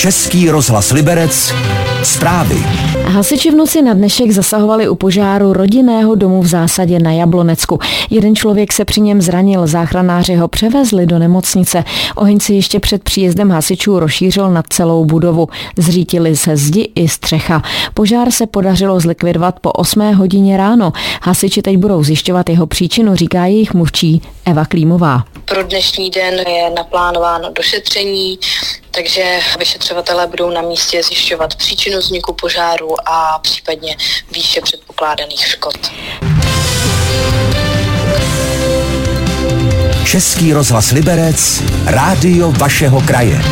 Český rozhlas Liberec, zprávy. Hasiči v noci na dnešek zasahovali u požáru rodinného domu v zásadě na Jablonecku. Jeden člověk se při něm zranil, záchranáři ho převezli do nemocnice. Oheň se ještě před příjezdem hasičů rozšířil nad celou budovu. Zřítili se zdi i střecha. Požár se podařilo zlikvidovat po 8 hodině ráno. Hasiči teď budou zjišťovat jeho příčinu, říká jejich mluvčí Eva Klímová. Pro dnešní den je naplánováno došetření, takže vyšetřovatelé budou na místě zjišťovat příčinu vzniku požáru a případně výše předpokládaných škod. Český rozhlas Liberec, rádio vašeho kraje.